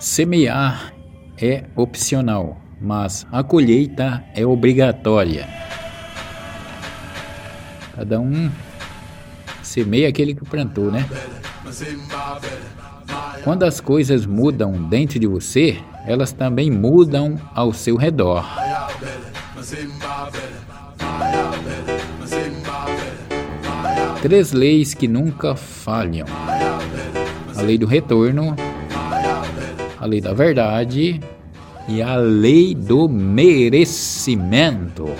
Semear é opcional, mas a colheita é obrigatória. Cada um semeia aquele que plantou, né? Quando as coisas mudam dentro de você, elas também mudam ao seu redor. Três leis que nunca falham: a lei do retorno, a lei da verdade e a lei do merecimento.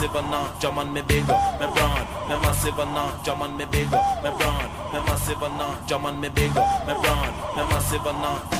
Massive not jam on me bigger, me broad, me massive not jam me bigger, me broad, me massive not jam me bigger, me broad, me massive not